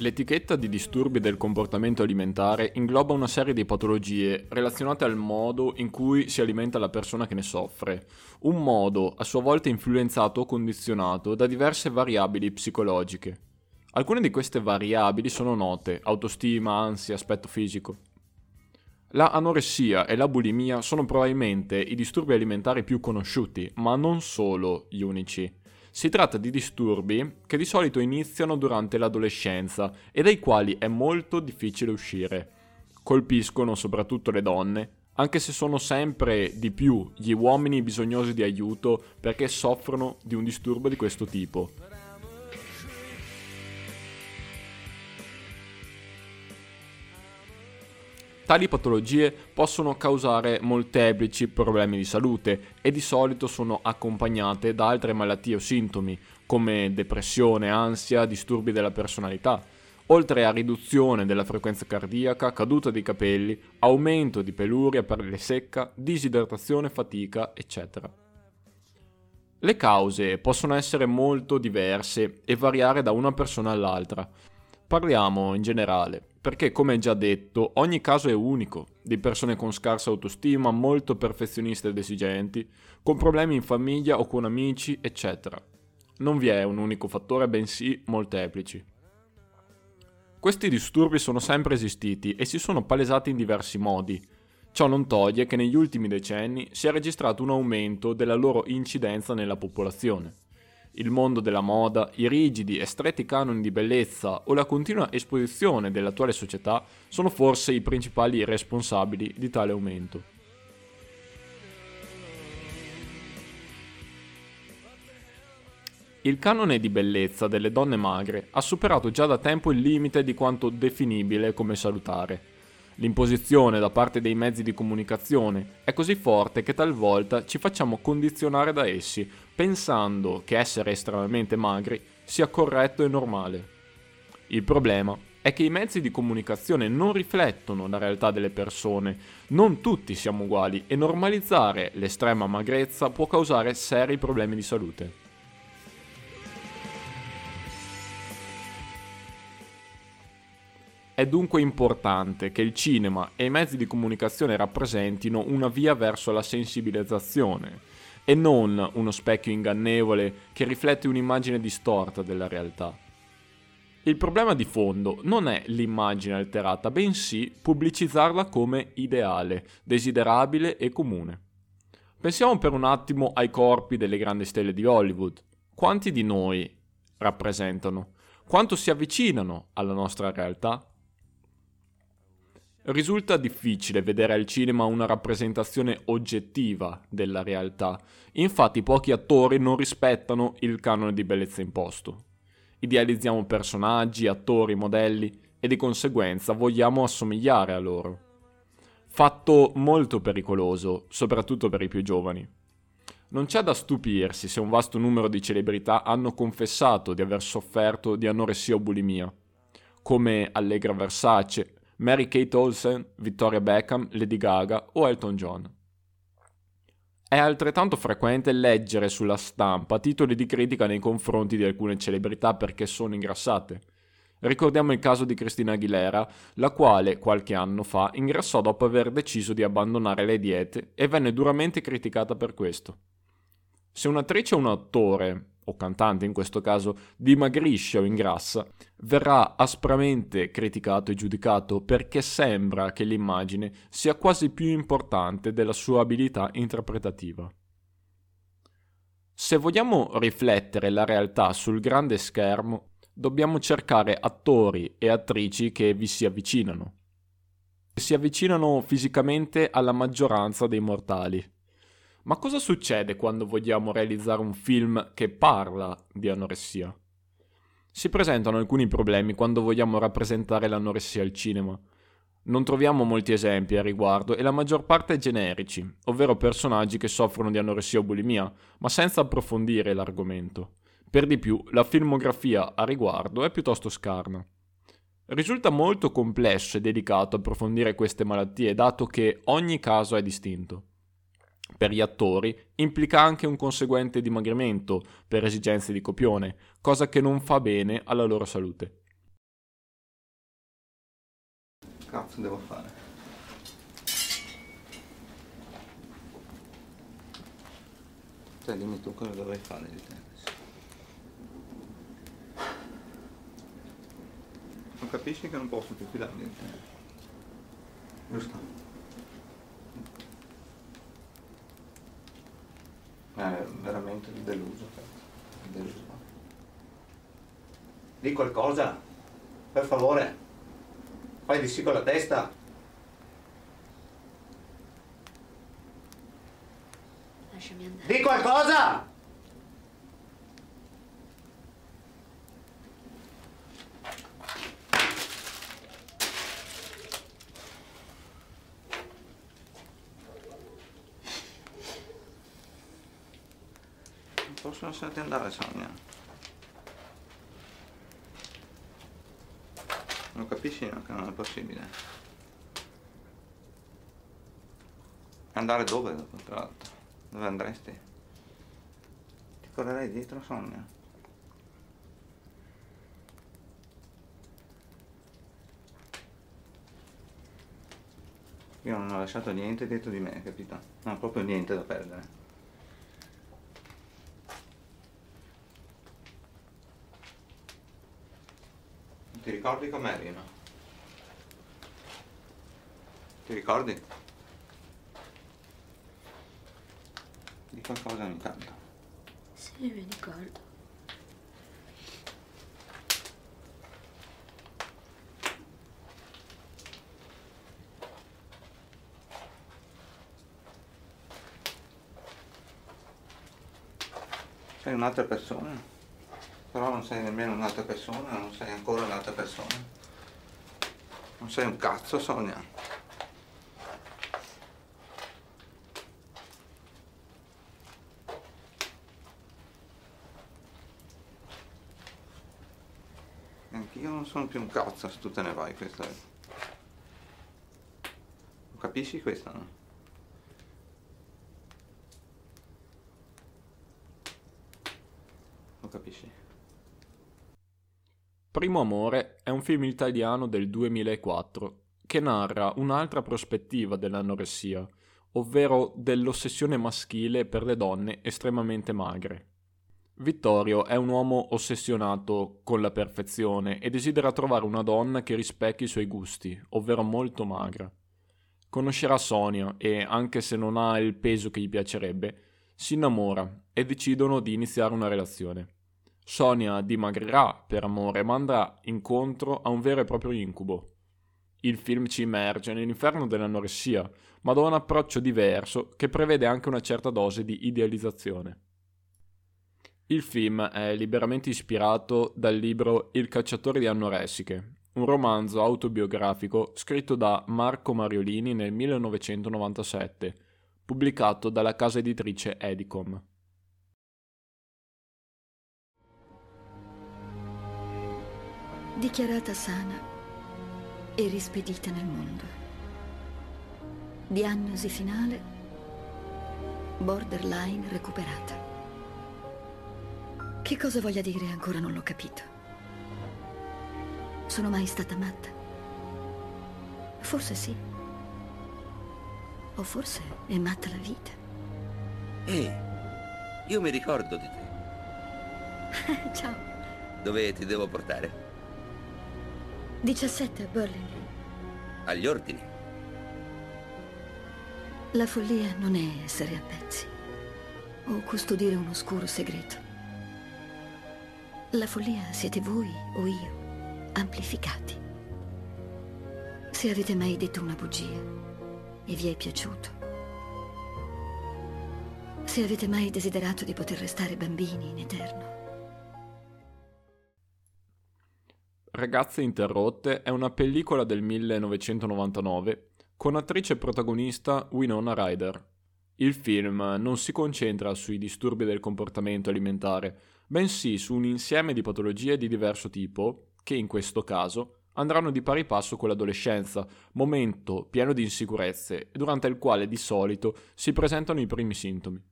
L'etichetta di disturbi del comportamento alimentare ingloba una serie di patologie relazionate al modo in cui si alimenta la persona che ne soffre, un modo a sua volta influenzato o condizionato da diverse variabili psicologiche. Alcune di queste variabili sono note, autostima, ansia, aspetto fisico. La anoressia e la bulimia sono probabilmente i disturbi alimentari più conosciuti, ma non solo gli unici. Si tratta di disturbi che di solito iniziano durante l'adolescenza e dai quali è molto difficile uscire. Colpiscono soprattutto le donne, anche se sono sempre di più gli uomini bisognosi di aiuto perché soffrono di un disturbo di questo tipo. Tali patologie possono causare molteplici problemi di salute e di solito sono accompagnate da altre malattie o sintomi come depressione, ansia, disturbi della personalità, oltre a riduzione della frequenza cardiaca, caduta dei capelli, aumento di peluria, pelle secca, disidratazione, fatica, eccetera. Le cause possono essere molto diverse e variare da una persona all'altra. Parliamo in generale perché come già detto ogni caso è unico, di persone con scarsa autostima, molto perfezioniste ed esigenti, con problemi in famiglia o con amici, eccetera. Non vi è un unico fattore, bensì molteplici. Questi disturbi sono sempre esistiti e si sono palesati in diversi modi. Ciò non toglie che negli ultimi decenni si è registrato un aumento della loro incidenza nella popolazione il mondo della moda, i rigidi e stretti canoni di bellezza o la continua esposizione dell'attuale società sono forse i principali responsabili di tale aumento. Il canone di bellezza delle donne magre ha superato già da tempo il limite di quanto definibile come salutare. L'imposizione da parte dei mezzi di comunicazione è così forte che talvolta ci facciamo condizionare da essi, pensando che essere estremamente magri sia corretto e normale. Il problema è che i mezzi di comunicazione non riflettono la realtà delle persone, non tutti siamo uguali e normalizzare l'estrema magrezza può causare seri problemi di salute. È dunque importante che il cinema e i mezzi di comunicazione rappresentino una via verso la sensibilizzazione e non uno specchio ingannevole che riflette un'immagine distorta della realtà. Il problema di fondo non è l'immagine alterata, bensì pubblicizzarla come ideale, desiderabile e comune. Pensiamo per un attimo ai corpi delle grandi stelle di Hollywood. Quanti di noi rappresentano? Quanto si avvicinano alla nostra realtà? Risulta difficile vedere al cinema una rappresentazione oggettiva della realtà, infatti pochi attori non rispettano il canone di bellezza imposto. Idealizziamo personaggi, attori, modelli e di conseguenza vogliamo assomigliare a loro. Fatto molto pericoloso, soprattutto per i più giovani. Non c'è da stupirsi se un vasto numero di celebrità hanno confessato di aver sofferto di anoressia o bulimia, come Allegra Versace, Mary Kate Olsen, Victoria Beckham, Lady Gaga o Elton John. È altrettanto frequente leggere sulla stampa titoli di critica nei confronti di alcune celebrità perché sono ingrassate. Ricordiamo il caso di Cristina Aguilera, la quale qualche anno fa ingrassò dopo aver deciso di abbandonare le diete e venne duramente criticata per questo. Se un'attrice o un attore o cantante in questo caso, dimagrisce o ingrassa, verrà aspramente criticato e giudicato perché sembra che l'immagine sia quasi più importante della sua abilità interpretativa. Se vogliamo riflettere la realtà sul grande schermo, dobbiamo cercare attori e attrici che vi si avvicinano. Si avvicinano fisicamente alla maggioranza dei mortali ma cosa succede quando vogliamo realizzare un film che parla di anoressia? Si presentano alcuni problemi quando vogliamo rappresentare l'anoressia al cinema. Non troviamo molti esempi a riguardo e la maggior parte generici, ovvero personaggi che soffrono di anoressia o bulimia, ma senza approfondire l'argomento. Per di più, la filmografia a riguardo è piuttosto scarna. Risulta molto complesso e delicato approfondire queste malattie, dato che ogni caso è distinto per gli attori implica anche un conseguente dimagrimento per esigenze di copione, cosa che non fa bene alla loro salute. cazzo devo fare? Cioè dimmi tu cosa dovrei fare di te adesso. Non capisci che non posso più fidarmi di te. Giusto? È veramente deluso. Deluso. Di qualcosa, per favore. Fai di sì con la testa. Lasciami andare. Di qualcosa! Posso lasciarti andare, Sonia. Non capisci no, che non è possibile. Andare dove dopo, tra l'altro? Dove andresti? Ti correrei dietro, Sonia. Io non ho lasciato niente dietro di me, capito? Non ho proprio niente da perdere. Ti ricordi com'eri, no? Ti ricordi? Di qualcosa ogni tanto. Sì, mi ricordo. Sei un'altra persona, però non sei nemmeno un'altra persona, non sei ancora un'altra persona. Non sei un cazzo, Sonia. Anch'io non sono più un cazzo se tu te ne vai, questo è. Lo capisci questo, no? Lo capisci? Primo amore è un film italiano del 2004 che narra un'altra prospettiva dell'anoressia, ovvero dell'ossessione maschile per le donne estremamente magre. Vittorio è un uomo ossessionato con la perfezione e desidera trovare una donna che rispecchi i suoi gusti, ovvero molto magra. Conoscerà Sonia e, anche se non ha il peso che gli piacerebbe, si innamora e decidono di iniziare una relazione. Sonia dimagrirà per amore, ma andrà incontro a un vero e proprio incubo. Il film ci immerge nell'inferno dell'anoressia, ma da un approccio diverso che prevede anche una certa dose di idealizzazione. Il film è liberamente ispirato dal libro Il cacciatore di anoressiche, un romanzo autobiografico scritto da Marco Mariolini nel 1997, pubblicato dalla casa editrice Edicom. Dichiarata sana e rispedita nel mondo. Diagnosi finale borderline recuperata. Che cosa voglia dire ancora non l'ho capito. Sono mai stata matta? Forse sì. O forse è matta la vita. Ehi, io mi ricordo di te. Ciao. Dove ti devo portare? 17 a Burlingame. Agli ordini. La follia non è essere a pezzi o custodire un oscuro segreto. La follia siete voi o io, amplificati. Se avete mai detto una bugia e vi è piaciuto. Se avete mai desiderato di poter restare bambini in eterno. Ragazze interrotte è una pellicola del 1999 con attrice protagonista Winona Ryder. Il film non si concentra sui disturbi del comportamento alimentare, bensì su un insieme di patologie di diverso tipo che in questo caso andranno di pari passo con l'adolescenza, momento pieno di insicurezze durante il quale di solito si presentano i primi sintomi.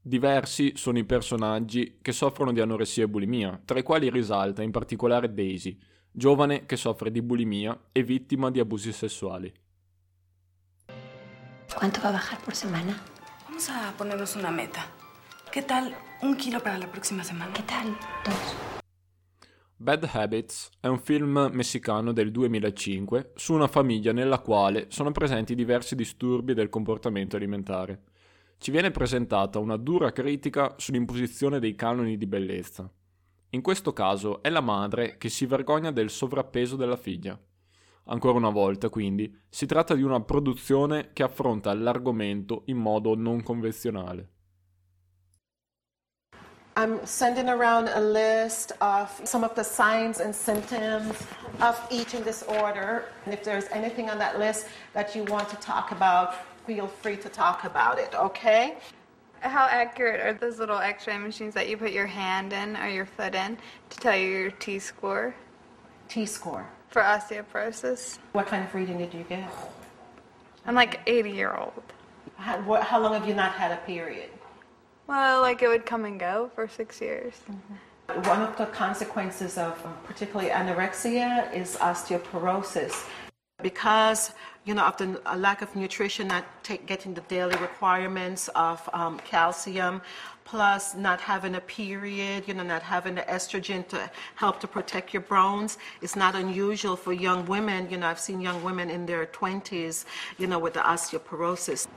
Diversi sono i personaggi che soffrono di anoressia e bulimia, tra i quali risalta in particolare Daisy, giovane che soffre di bulimia e vittima di abusi sessuali. ¿Cuánto va a bajar por semana? Vamos a ponernos una meta. ¿Qué tal un kilo para la próxima semana? ¿Qué tal? Dos. Bad Habits è un film messicano del 2005 su una famiglia nella quale sono presenti diversi disturbi del comportamento alimentare. Ci viene presentata una dura critica sull'imposizione dei canoni di bellezza. In questo caso è la madre che si vergogna del sovrappeso della figlia. Ancora una volta, quindi, si tratta di una produzione che affronta l'argomento in modo non convenzionale. I'm sending around a list of some of the signs and symptoms of eating disorder. And if there's anything on that list that you want to talk about, feel free to talk about it, okay? How accurate are those little x-ray machines that you put your hand in or your foot in to tell you your T-score T-score. for osteoporosis? What kind of reading did you get? I'm like 80 year old. How, what, how long have you not had a period? Well, like it would come and go for six years. One of the consequences of um, particularly anorexia is osteoporosis. Because, you know, of the a lack of nutrition, not take, getting the daily requirements of um, calcium, plus not having a period, you know, not having the estrogen to help to protect your bones, it's not unusual for young women. You know, I've seen young women in their 20s, you know, with the osteoporosis.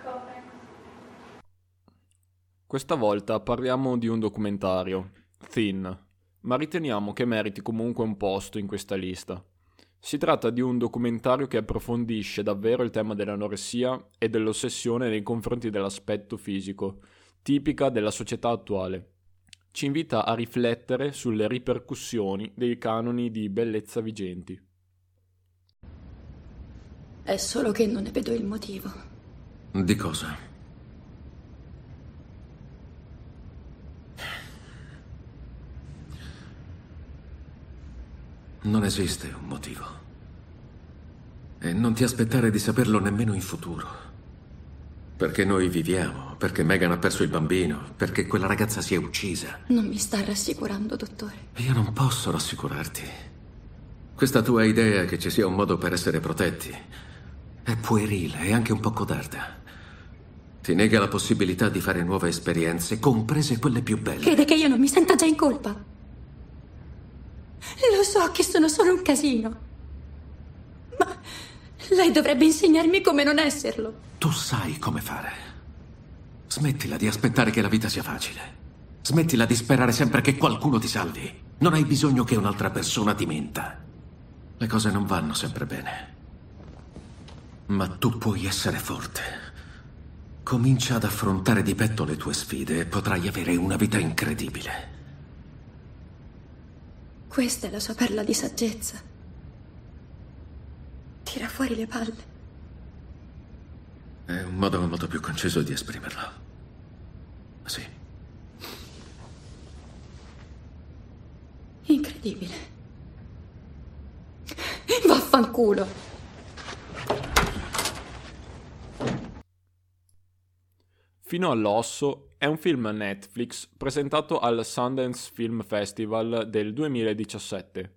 Questa volta parliamo di un documentario, Thin, ma riteniamo che meriti comunque un posto in questa lista. Si tratta di un documentario che approfondisce davvero il tema dell'anoressia e dell'ossessione nei confronti dell'aspetto fisico, tipica della società attuale. Ci invita a riflettere sulle ripercussioni dei canoni di bellezza vigenti. È solo che non ne vedo il motivo. Di cosa? Non esiste un motivo. E non ti aspettare di saperlo nemmeno in futuro. Perché noi viviamo, perché Megan ha perso il bambino, perché quella ragazza si è uccisa. Non mi sta rassicurando, dottore. Io non posso rassicurarti. Questa tua idea che ci sia un modo per essere protetti è puerile e anche un po' codarda. Ti nega la possibilità di fare nuove esperienze, comprese quelle più belle. Crede che io non mi senta già in colpa? Lo so che sono solo un casino. Ma lei dovrebbe insegnarmi come non esserlo. Tu sai come fare. Smettila di aspettare che la vita sia facile. Smettila di sperare sempre che qualcuno ti salvi. Non hai bisogno che un'altra persona ti menta. Le cose non vanno sempre bene. Ma tu puoi essere forte. Comincia ad affrontare di petto le tue sfide e potrai avere una vita incredibile. Questa è la sua perla di saggezza. Tira fuori le palle. È un modo molto più conciso di esprimerlo. Sì. Incredibile. Vaffanculo. Fino all'osso è un film Netflix presentato al Sundance Film Festival del 2017.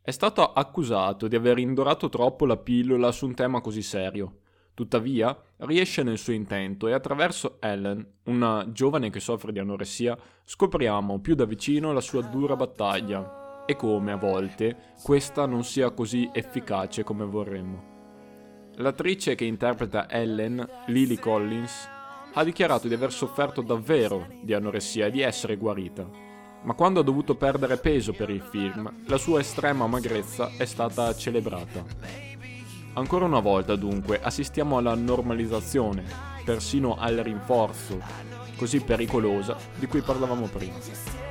È stato accusato di aver indorato troppo la pillola su un tema così serio. Tuttavia, riesce nel suo intento e attraverso Ellen, una giovane che soffre di anoressia, scopriamo più da vicino la sua dura battaglia e come a volte questa non sia così efficace come vorremmo. L'attrice che interpreta Ellen, Lily Collins, ha dichiarato di aver sofferto davvero di anoressia e di essere guarita. Ma quando ha dovuto perdere peso per il film, la sua estrema magrezza è stata celebrata. Ancora una volta dunque assistiamo alla normalizzazione, persino al rinforzo, così pericolosa di cui parlavamo prima.